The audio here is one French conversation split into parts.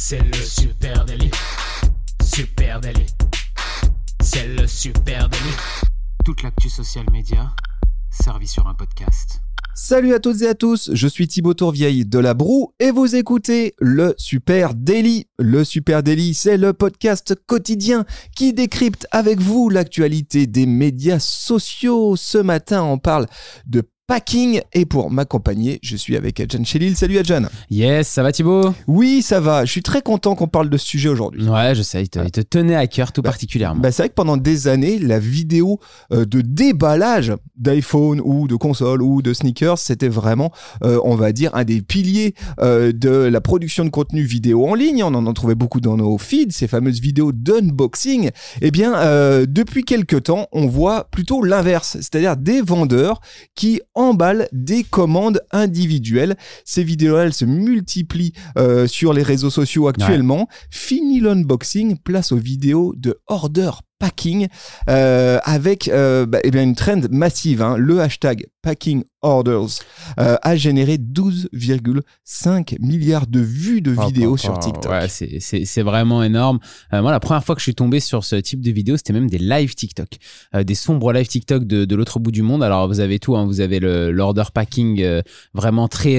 C'est le super délit. Super délit. C'est le super délit. Toute l'actu social média servie sur un podcast. Salut à toutes et à tous, je suis Thibaut Tourvieille de La Broue et vous écoutez le Super Daily. Le Super Daily, c'est le podcast quotidien qui décrypte avec vous l'actualité des médias sociaux. Ce matin, on parle de packing et pour m'accompagner, je suis avec Adjan Chelil. Salut Adjan. Yes, ça va Thibaut? Oui, ça va. Je suis très content qu'on parle de ce sujet aujourd'hui. Ouais, je sais, il te, il te tenait à cœur tout Bah, particulièrement. Bah, c'est vrai que pendant des années, la vidéo euh, de déballage d'iPhone ou de console ou de sneakers, c'était vraiment, euh, on va dire, un des piliers euh, de la production de contenu vidéo en ligne. On en, en trouvait beaucoup dans nos feeds, ces fameuses vidéos d'unboxing. Eh bien, depuis quelques temps, on voit plutôt l'inverse, c'est-à-dire des vendeurs qui emballent des commandes individuelles. Ces vidéos-là, elles se multiplient euh, sur les réseaux sociaux actuellement. Fini l'unboxing, place aux vidéos de order packing euh, avec euh, bah, eh bien une trend massive. hein. Le hashtag packing orders euh, a généré 12,5 milliards de vues de vidéos sur TikTok. Ouais, c'est- c'est c'est vraiment énorme. Euh, moi, la première fois que je suis tombé sur ce type de vidéo, c'était même des live TikTok, des sombres live TikTok de, de l'autre bout du monde. Alors, vous avez tout, hein. vous avez le- l'order packing vraiment très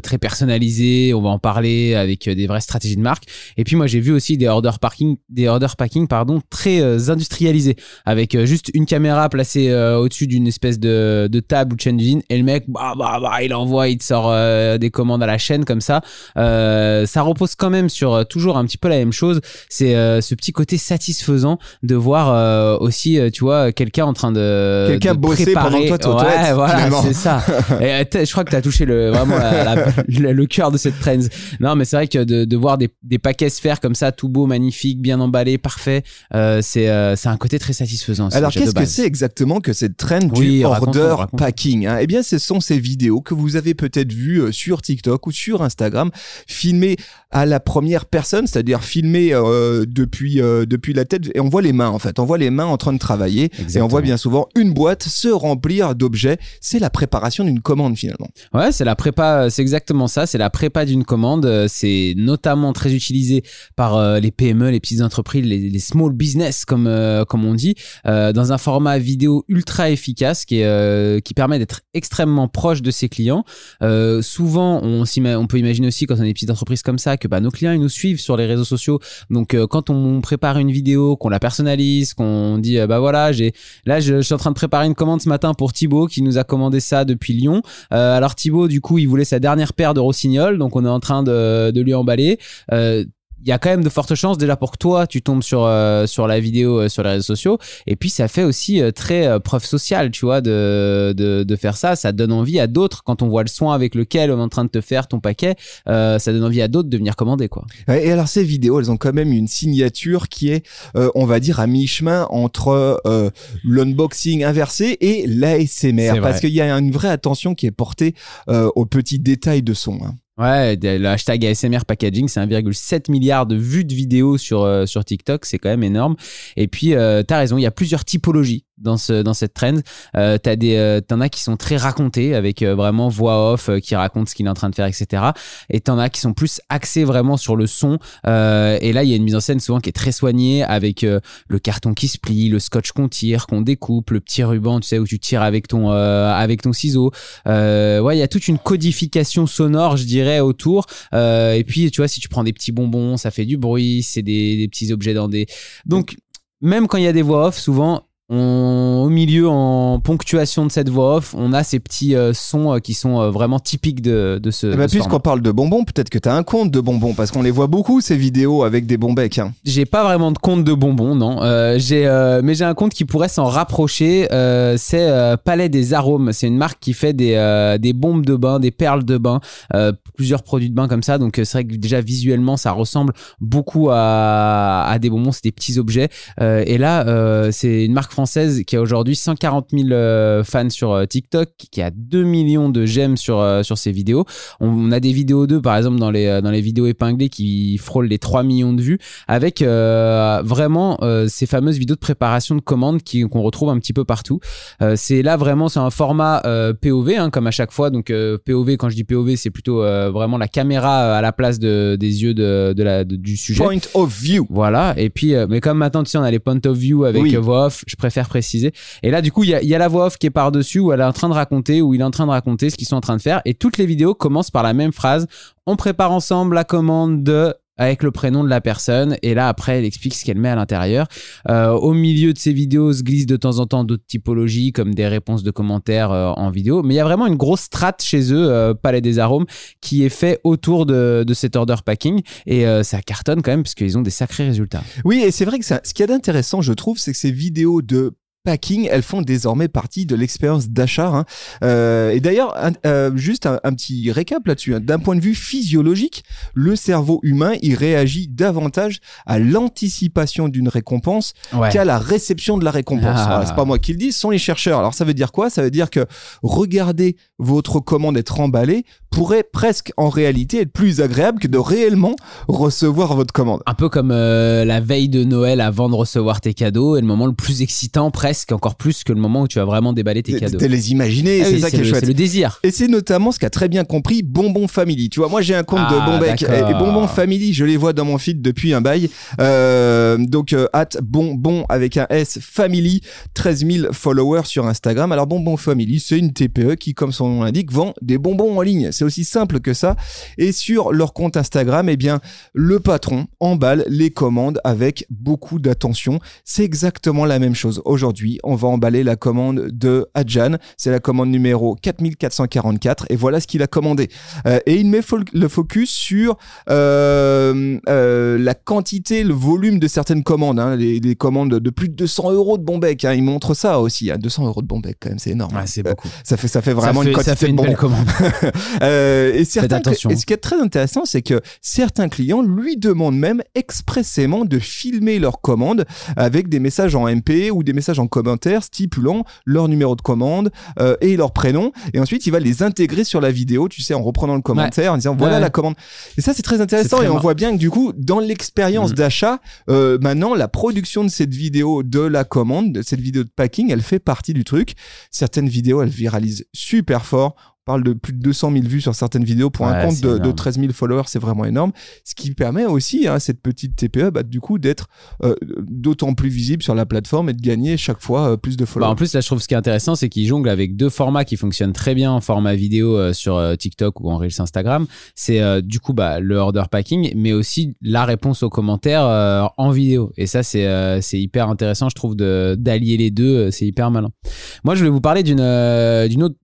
très personnalisé. On va en parler avec des vraies stratégies de marque. Et puis, moi, j'ai vu aussi des order packing, des order packing, pardon, très euh, industrialisés, avec euh, juste une caméra placée euh, au-dessus d'une espèce de, de table ou de chaîne d'usine, et le mec, bah, bah, bah, il envoie, il te sort des commandes à la chaîne comme ça. Ça repose quand même sur toujours un petit peu la même chose. C'est ce petit côté satisfaisant de voir aussi, tu vois, quelqu'un en train de Quelqu'un bosser préparer- pendant toi, aux Ouais, voilà, c'est ça. Et, je crois que tu as touché le vraiment la- la- le, le cœur de cette trend. Non, mais c'est vrai que de, de voir des, des paquets se faire comme ça, tout beau, magnifique, bien emballé, parfait, euh, c'est euh, c'est un côté très satisfaisant. Alors qu'est-ce que c'est exactement que cette trend Oui, du order packing hein? Eh bien, ce sont ces vidéos que vous avez peut-être vues euh, sur TikTok ou sur Instagram, filmées à la première personne, c'est-à-dire filmées euh, depuis euh, depuis la tête, et on voit les mains en fait, on voit les mains en train de travailler, et on voit bien souvent une boîte se remplir d'objets. C'est la préparation d'une commande finalement. Ouais, c'est la prépa, c'est exactement ça, c'est la prépa d'une commande. C'est notamment très utilisé par euh, les PME, les petites entreprises, les, les small business comme euh, comme on dit, euh, dans un format vidéo ultra efficace qui est, euh, qui permet d'être extrêmement proche de ses clients. Euh, souvent, on, on peut imaginer aussi quand on est des petites entreprises comme ça que bah, nos clients ils nous suivent sur les réseaux sociaux. Donc euh, quand on prépare une vidéo, qu'on la personnalise, qu'on dit bah voilà j'ai là je, suis en train de préparer une commande ce matin pour Thibaut qui nous a commandé ça depuis Lyon. Alors Thibaut, du coup, il voulait sa dernière paire de Rossignol, donc on est en train de, de lui emballer. Euh, il y a quand même de fortes chances déjà pour que toi tu tombes sur euh, sur la vidéo euh, sur les réseaux sociaux et puis ça fait aussi euh, très euh, preuve sociale tu vois de, de de faire ça ça donne envie à d'autres quand on voit le soin avec lequel on est en train de te faire ton paquet euh, ça donne envie à d'autres de venir commander quoi Ouais, Et alors ces vidéos, elles ont quand même une signature qui est, euh, on va dire, à mi-chemin entre euh, l'unboxing inversé et l'ASMR, parce qu'il y a une vraie attention qui est portée euh, aux petits détails de son. hein. Ouais, le hashtag ASMR packaging, c'est 1,7 milliard de vues de vidéos sur, euh, sur TikTok, c'est quand même énorme. Et puis, euh, t'as raison, il y a plusieurs typologies dans, ce, dans cette trend. Euh, t'as des, euh, t'en as qui sont très racontés, avec euh, vraiment voix off, euh, qui racontent ce qu'il est en train de faire, etc. Et t'en as qui sont plus axés vraiment sur le son. Euh, et là, il y a une mise en scène souvent qui est très soignée, avec le carton qui se plie, le scotch qu'on tire, qu'on découpe, le petit ruban, tu sais, où tu tires avec ton, avec ton ciseau. Ouais, il y a toute une codification sonore, je dirais, autour. Et puis, tu vois, si tu prends des petits bonbons, ça fait du bruit, c'est des, des petits objets dans des. Donc, même quand il y a des voix off, souvent, on, au milieu, en ponctuation de cette voix off, on a ces petits euh, sons euh, qui sont euh, vraiment typiques de, de ce. Eh de format. Puisqu'on parle de bonbons, peut-être que tu as un compte de bonbons, parce qu'on les voit beaucoup, ces vidéos avec des bons becs. hein. J'ai pas vraiment de compte de bonbons, non. Euh, j'ai, euh, mais j'ai un compte qui pourrait s'en rapprocher. Euh, c'est euh, Palais des Arômes. C'est une marque qui fait des, euh, des bombes de bain, des perles de bain, euh, plusieurs produits de bain comme ça. Donc c'est vrai que déjà visuellement, ça ressemble beaucoup à, à des bonbons. C'est des petits objets. Euh, et là, euh, c'est une marque française qui a aujourd'hui 140 000 euh, fans sur euh, TikTok, qui a 2 millions de j'aime sur, euh, sur ses vidéos. On, on a des vidéos d'eux, par exemple, dans les, dans les vidéos épinglées qui frôlent les 3 millions de vues, avec euh, vraiment euh, ces fameuses vidéos de préparation de commandes qu'on retrouve un petit peu partout. Euh, c'est là vraiment, c'est un format POV, hein, comme à chaque fois. Donc POV, quand je dis POV, c'est plutôt vraiment la caméra à la place de, des yeux de, de la, de- du sujet. Point of view. Voilà, et puis, mais comme maintenant, tu sais, on a les point of view avec Oui. voix off, je préfère préciser. Et là, du coup, il y a, y a la voix off qui est par-dessus où elle est en train de raconter, où il est en train de raconter ce qu'ils sont en train de faire. Et toutes les vidéos commencent par la même phrase. On prépare ensemble la commande de avec le prénom de la personne et là après elle explique ce qu'elle met à l'intérieur. Euh, au milieu de ces vidéos se glissent de temps en temps d'autres typologies comme des réponses de commentaires euh, en vidéo, mais il y a vraiment une grosse strat chez eux, euh, Palais des Arômes, qui est fait autour de, cet order packing et ça cartonne quand même parce qu'ils ont des sacrés résultats. Oui, et c'est vrai que ce qu'il y a d'intéressant, je trouve, c'est que ces vidéos de packing, elles font désormais partie de l'expérience d'achat. hein. Euh, et d'ailleurs, euh, juste un, un petit récap là-dessus. hein. D'un point de vue physiologique, le cerveau humain, il réagit davantage à l'anticipation d'une récompense Ouais. qu'à la réception de la récompense. Ah. C'est pas moi qui le dis, ce sont les chercheurs. Alors ça veut dire quoi? Ça veut dire que regarder votre commande être emballée pourrait presque en réalité être plus agréable que de réellement recevoir votre commande. Un peu comme euh, la veille de Noël avant de recevoir tes cadeaux et le moment le plus excitant presque encore plus que le moment où tu vas vraiment déballer tes cadeaux. De les imaginer, Ah c'est oui, ça qui est chouette. c'est le désir. Et c'est notamment ce qu'a très bien compris Bonbon Family. Tu vois, moi j'ai un compte de Ah, Bonbec et Bonbon Family, je les vois dans mon feed depuis un bail. Euh, donc euh, at Bonbon avec un S Family, 13 000 followers sur Instagram. Alors Bonbon Family, c'est une TPE qui, comme son nom l'indique, vend des bonbons en ligne. C'est aussi simple que ça. Et sur leur compte Instagram, eh bien, le patron emballe les commandes avec beaucoup d'attention. C'est exactement la même chose. Aujourd'hui, on va emballer la commande de Adjan. C'est la commande numéro 4444 et voilà ce qu'il a commandé. Euh, et il met le focus sur euh, euh, la quantité, le volume de certaines commandes. hein. les, les commandes de plus de 200 euros de Bombec. Hein. Il montre ça aussi. hein. 200 euros de Bombec, quand même, c'est énorme. Ouais, c'est beaucoup. ça fait, ça fait vraiment ça fait, une quantité ça fait de une bonbons. belle commande. Et, certains, attention. et ce qui est très intéressant, c'est que certains clients lui demandent même expressément de filmer leur commande avec des messages en MP ou des messages en commentaire stipulant leur numéro de commande euh, et leur prénom. Et ensuite, il va les intégrer sur la vidéo, tu sais, en reprenant le commentaire, en disant voilà Ouais. la commande. Et ça, c'est très intéressant. Très et on voit bien que du coup, dans l'expérience Mhm. d'achat, euh, maintenant, la production de cette vidéo de la commande, de cette vidéo de packing, elle fait partie du truc. Certaines vidéos, elles viralisent super fort. Parle de plus de 200 000 vues sur certaines vidéos pour un compte de, de énorme. 13 000 followers, c'est vraiment énorme. Ce qui permet aussi à cette petite TPE, bah, du coup, d'être euh, d'autant plus visible sur la plateforme et de gagner chaque fois euh, plus de Bah, followers. en plus, là, je trouve ce qui est intéressant, c'est qu'ils jonglent avec deux formats qui fonctionnent très bien en format vidéo euh, sur TikTok ou en Reels Instagram. C'est du coup bah, le order packing, mais aussi la réponse aux commentaires en vidéo. Et ça, c'est hyper intéressant, je trouve, de- d'allier les deux. C'est hyper malin. Moi, je voulais vous parler d'une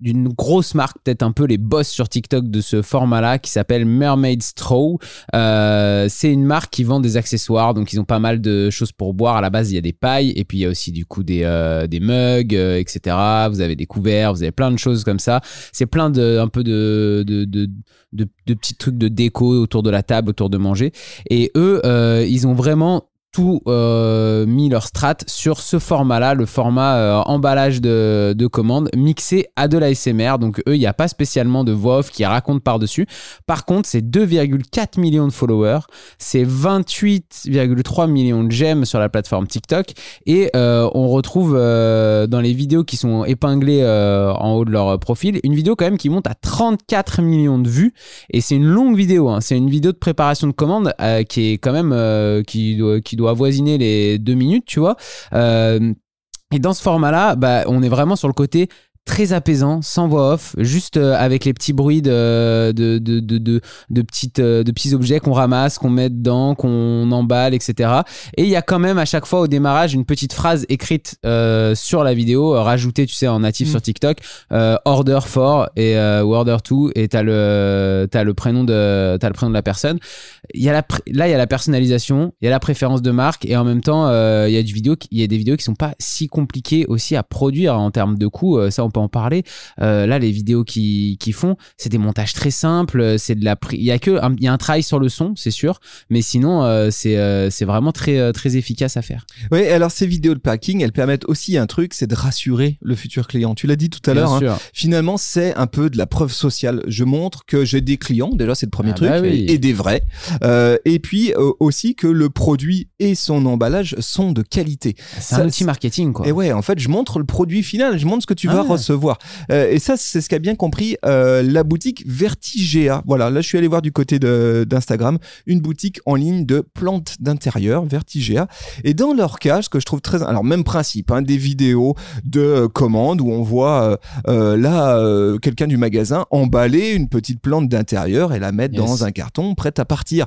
d'une grosse marque, peut-être un peu les boss sur TikTok de ce format-là, qui s'appelle Mermaid Straw. Euh, c'est une marque qui vend des accessoires, donc ils ont pas mal de choses pour boire. À la base, il y a des pailles, et puis il y a aussi du coup des, euh, des mugs, euh, etc. Vous avez des couverts, vous avez plein de choses comme ça. C'est plein de un peu de de, de, de, petits trucs de déco autour de la table, autour de manger. Et eux, ils ont vraiment tout euh, mis leur strat sur ce format-là, le format euh, emballage de, de commandes mixé à de l'ASMR. Donc eux, il n'y a pas spécialement de voix off qui raconte par-dessus. Par contre, c'est 2,4 millions de followers, c'est 28,3 millions de j'aime sur la plateforme TikTok et euh, on retrouve dans les vidéos qui sont épinglées en haut de leur profil une vidéo quand même qui monte à 34 millions de vues et c'est une longue vidéo. hein. C'est une vidéo de préparation de commande qui est quand même qui doit qui doit avoisiner les deux minutes, tu vois. Euh, et dans ce format-là, bah, on est vraiment sur le côté très apaisant, sans voix off, juste euh, avec les petits bruits de, de, de, de, de, petites, euh, de petits objets qu'on ramasse, qu'on met dedans, qu'on emballe, etc. Et il y a quand même à chaque fois au démarrage une petite phrase écrite euh, sur la vidéo, euh, rajoutée, tu sais, en natif Mm. sur TikTok, euh, order for et euh, order to, et t'as le, t'as le prénom de, t'as le prénom de la personne. Il y a la, là, il y a la personnalisation, il y a la préférence de marque, et en même temps, euh, il y a du vidéo, il y a des vidéos qui sont pas si compliquées aussi à produire en termes de coûts. Euh, ça, on peut en parler. Euh, là, les vidéos qui, qui font, c'est des montages très simples. euh, C'est de la, il y a que, un- il y a un travail sur le son, c'est sûr, mais sinon, euh, c'est, euh, c'est vraiment très, très efficace à faire. Oui, alors ces vidéos de packing, elles permettent aussi un truc, c'est de rassurer le futur client. Tu l'as dit tout à l'heure. hein. Finalement, c'est un peu de la preuve sociale. Je montre que j'ai des clients, déjà c'est le premier Ah truc, bah oui. et des vrais. Et puis aussi que le produit et son emballage sont de qualité. C'est un outil marketing, quoi. Et ouais, en fait, je montre le produit final, je montre ce que tu Ah vas ouais. recevoir. Euh, et ça, c'est ce qu'a bien compris euh, la boutique Vertigea. Voilà, là, je suis allé voir du côté d'Instagram une boutique en ligne de plantes d'intérieur, Vertigea. Et dans leur cas, ce que je trouve très, alors même principe, hein, des vidéos de commandes où on voit euh, là quelqu'un du magasin emballer une petite plante d'intérieur et la mettre Yes. dans un carton prête à partir.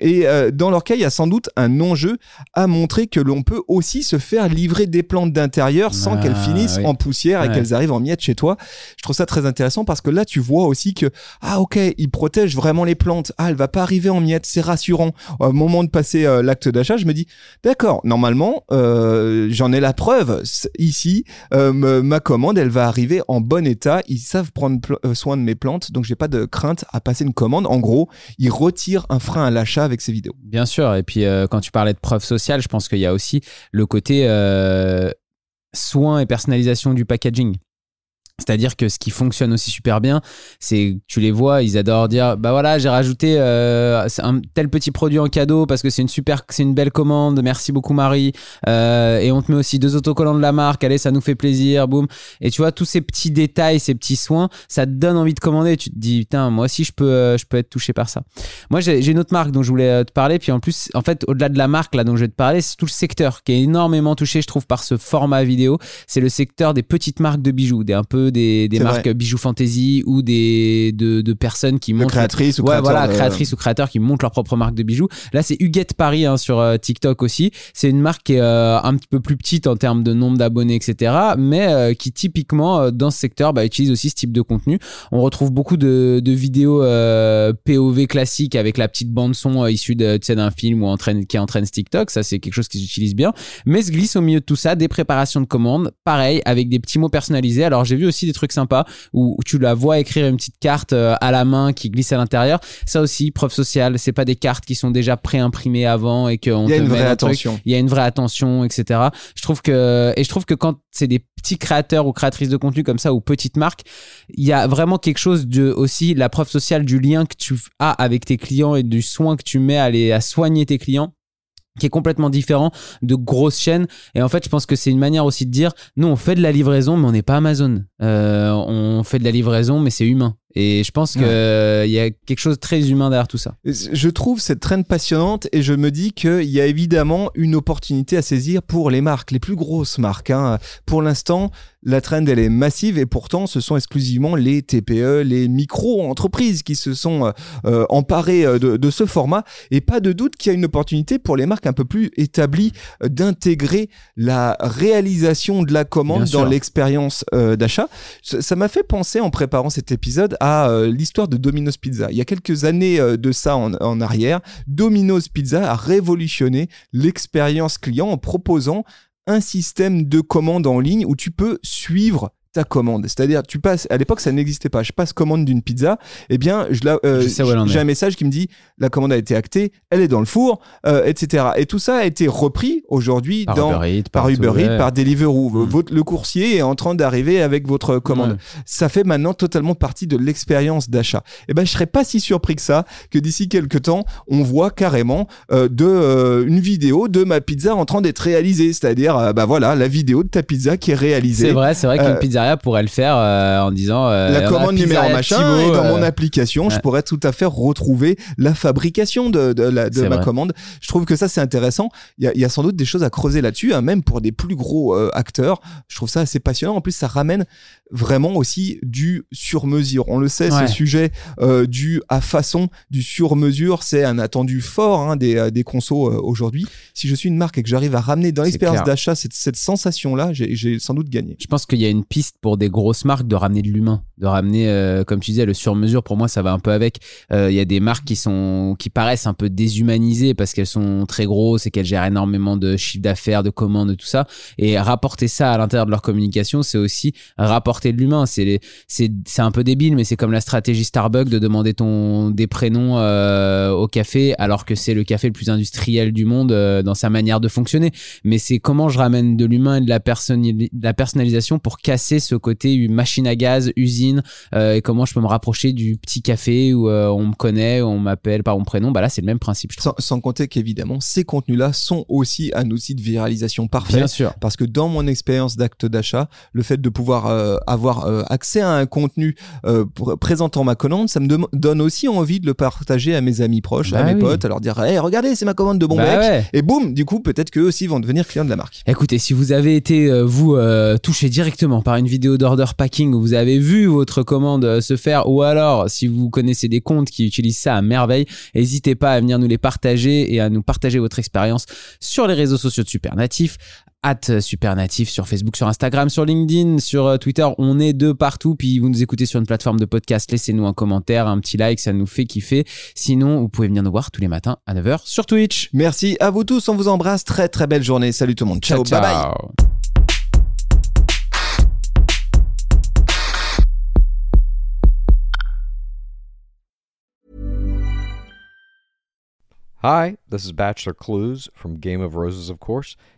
Et dans leur cas, il y a sans doute un enjeu à montrer que l'on peut aussi se faire livrer des plantes d'intérieur sans Ah, qu'elles finissent oui. en poussière et Ouais. qu'elles arrivent en miettes chez toi. Je trouve ça très intéressant parce que là, tu vois aussi que, ah ok, ils protègent vraiment les plantes. Ah, elle va pas arriver en miettes, c'est rassurant. Au moment de passer euh, l'acte d'achat, je me dis, d'accord, normalement, euh, j'en ai la preuve. Ici, euh, me- ma commande, elle va arriver en bon état. Ils savent prendre soin de mes plantes, donc j'ai pas de crainte à passer une commande. En gros, ils retirent un frein à l'achat avec ces vidéos. Bien sûr. Et puis, quand tu parlais de preuve sociale, je pense qu'il y a aussi le côté euh, soin et personnalisation du packaging. C'est-à-dire que ce qui fonctionne aussi super bien, c'est tu les vois, ils adorent dire bah voilà, j'ai rajouté euh, un tel petit produit en cadeau parce que c'est une super, c'est une belle commande. Merci beaucoup Marie. Euh, et on te met aussi deux autocollants de la marque. Allez, ça nous fait plaisir. Boum. Et tu vois tous ces petits détails, ces petits soins, ça te donne envie de commander. Tu te dis putain, moi aussi je peux, euh, je peux être touché par ça. Moi, j'ai une autre marque dont je voulais te parler. Puis en plus, en fait, au-delà de la marque là dont je vais te parler, c'est tout le secteur qui est énormément touché, je trouve, par ce format vidéo. C'est le secteur des petites marques de bijoux, des un peu des, marques vrai. bijoux fantasy ou des de, de personnes qui De montrent créatrice ou ouais, voilà, de- créatrices ou créateurs qui montent leur propre marque de bijoux. Là, c'est Huguette Paris hein, sur euh, TikTok aussi. C'est une marque qui est euh, un petit peu plus petite en termes de nombre d'abonnés, etc. Mais euh, qui typiquement dans ce secteur bah, utilise aussi ce type de contenu. On retrouve beaucoup de, de vidéos POV classiques avec la petite bande son issue de, tu sais, d'un film ou qui entraîne TikTok. Ça, c'est quelque chose qu'ils utilisent bien. Mais se glisse au milieu de tout ça des préparations de commandes, pareil, avec des petits mots personnalisés. Alors, j'ai vu aussi des trucs sympas où où tu la vois écrire une petite carte euh, à la main qui glisse à l'intérieur. Ça aussi, preuve sociale. C'est pas des cartes qui sont déjà pré-imprimées avant et qu'on Il y a te une met vraie truc. attention. Il y a une vraie attention, etc. Je trouve que et je trouve que quand c'est des petits créateurs ou créatrices de contenu comme ça ou petites marques, il y a vraiment quelque chose de aussi la preuve sociale du lien que tu as avec tes clients et du soin que tu mets à les à soigner tes clients qui est complètement différent de grosses chaînes. Et en fait je pense que c'est une manière aussi de dire nous on fait de la livraison mais on n'est pas Amazon. Euh, on fait de la livraison mais c'est humain et je pense que euh, il y a quelque chose de très humain derrière tout ça Je trouve cette trend passionnante et je me dis qu'il y a évidemment une opportunité à saisir pour les marques, les plus grosses marques. hein. Pour l'instant, la trend elle est massive et pourtant ce sont exclusivement les TPE, les micro-entreprises qui se sont euh, euh, emparées euh, de, de ce format. Et pas de doute qu'il y a une opportunité pour les marques un peu plus établies d'intégrer la réalisation de la commande dans l'expérience euh, d'achat. Ça ça m'a fait penser en préparant cet épisode à euh, l'histoire de Domino's Pizza. Il y a quelques années euh, de ça en, en arrière, Domino's Pizza a révolutionné l'expérience client en proposant un système de commande en ligne où tu peux suivre ta commande. C'est-à-dire, tu passes, à l'époque, ça n'existait pas. Je passe commande d'une pizza, eh bien, je la, euh, j'ai un message qui me dit, la commande a été actée, elle est dans le four, euh, etc. Et tout ça a été repris aujourd'hui par dans, Uber Eats par tout, Uber Eats, ouais. par Deliveroo. Mm. Votre, le coursier est en train d'arriver avec votre commande. Ça fait maintenant totalement partie de l'expérience d'achat. Et ben, je serais pas si surpris que ça que d'ici quelques temps, on voit carrément euh, de euh, une vidéo de ma pizza en train d'être réalisée. C'est-à-dire, bah voilà, la vidéo de ta pizza qui est réalisée. c'est vrai c'est vrai qu'une Euh, pourrait le faire euh, en disant euh, la commande numéro machin Thibaut, et dans mon euh, application je pourrais tout à fait retrouver la fabrication de, de, la- de C'est ma vrai. commande. Je trouve que ça c'est intéressant. Il y, a, il y a sans doute des choses à creuser là-dessus hein, même pour des plus gros acteurs. Je trouve ça assez passionnant. En plus ça ramène vraiment aussi du sur-mesure on le sait Ouais. ce sujet euh, du à façon du sur-mesure c'est un attendu fort hein, des, euh, des consos euh, aujourd'hui si je suis une marque et que j'arrive à ramener dans l'expérience d'achat cette, cette sensation là j'ai sans doute gagné Je pense qu'il y a une piste pour des grosses marques de ramener de l'humain, de ramener, euh, comme tu disais, le sur-mesure. Pour moi, ça va un peu avec. Il y a des marques qui sont, qui paraissent un peu déshumanisées parce qu'elles sont très grosses et qu'elles gèrent énormément de chiffre d'affaires, de commandes, de tout ça. Et rapporter ça à l'intérieur de leur communication, c'est aussi rapporter de l'humain. C'est les- c'est, c'est un peu débile, mais c'est comme la stratégie Starbucks de demander ton, des prénoms euh, au café alors que c'est le café le plus industriel du monde euh, dans sa manière de fonctionner mais c'est comment je ramène de l'humain et de la, personnali- de la personnalisation pour casser ce côté machine à gaz, usine, euh, et comment je peux me rapprocher du petit café où on me connaît, où on m'appelle par mon prénom. Bah là, c'est le même principe, je sans, sans compter qu'évidemment ces contenus-là sont aussi un outil de viralisation parfait Bien sûr. parce que dans mon expérience d'acte d'achat, le fait de pouvoir euh, avoir euh, accès à un contenu euh, présentant ma commande, ça me donne aussi envie de le partager à mes amis proches, à Bah mes oui. potes, à leur dire hey, regardez, c'est ma commande de bon Bah ouais. Et boum, du coup, peut-être qu'eux aussi vont devenir clients de la marque. Écoutez, si vous avez été, euh, vous, euh, touché directement par une vidéo d'order packing où vous avez vu votre commande se faire, ou alors si vous connaissez des comptes qui utilisent ça à merveille, n'hésitez pas à venir nous les partager et à nous partager votre expérience sur les réseaux sociaux de Supernatif at Supernatif sur Facebook, sur Instagram, sur LinkedIn, sur euh, Twitter. On est de partout. Puis vous nous écoutez sur une plateforme de podcast. Laissez-nous un commentaire, un petit like, ça nous fait kiffer. Sinon, vous pouvez venir nous voir tous les matins à 9h sur Twitch. Merci à vous tous, on vous embrasse. Très très belle journée. Salut tout le monde. Ciao, bye bye. Hi, this is Bachelor Clues from Game of Roses, of course,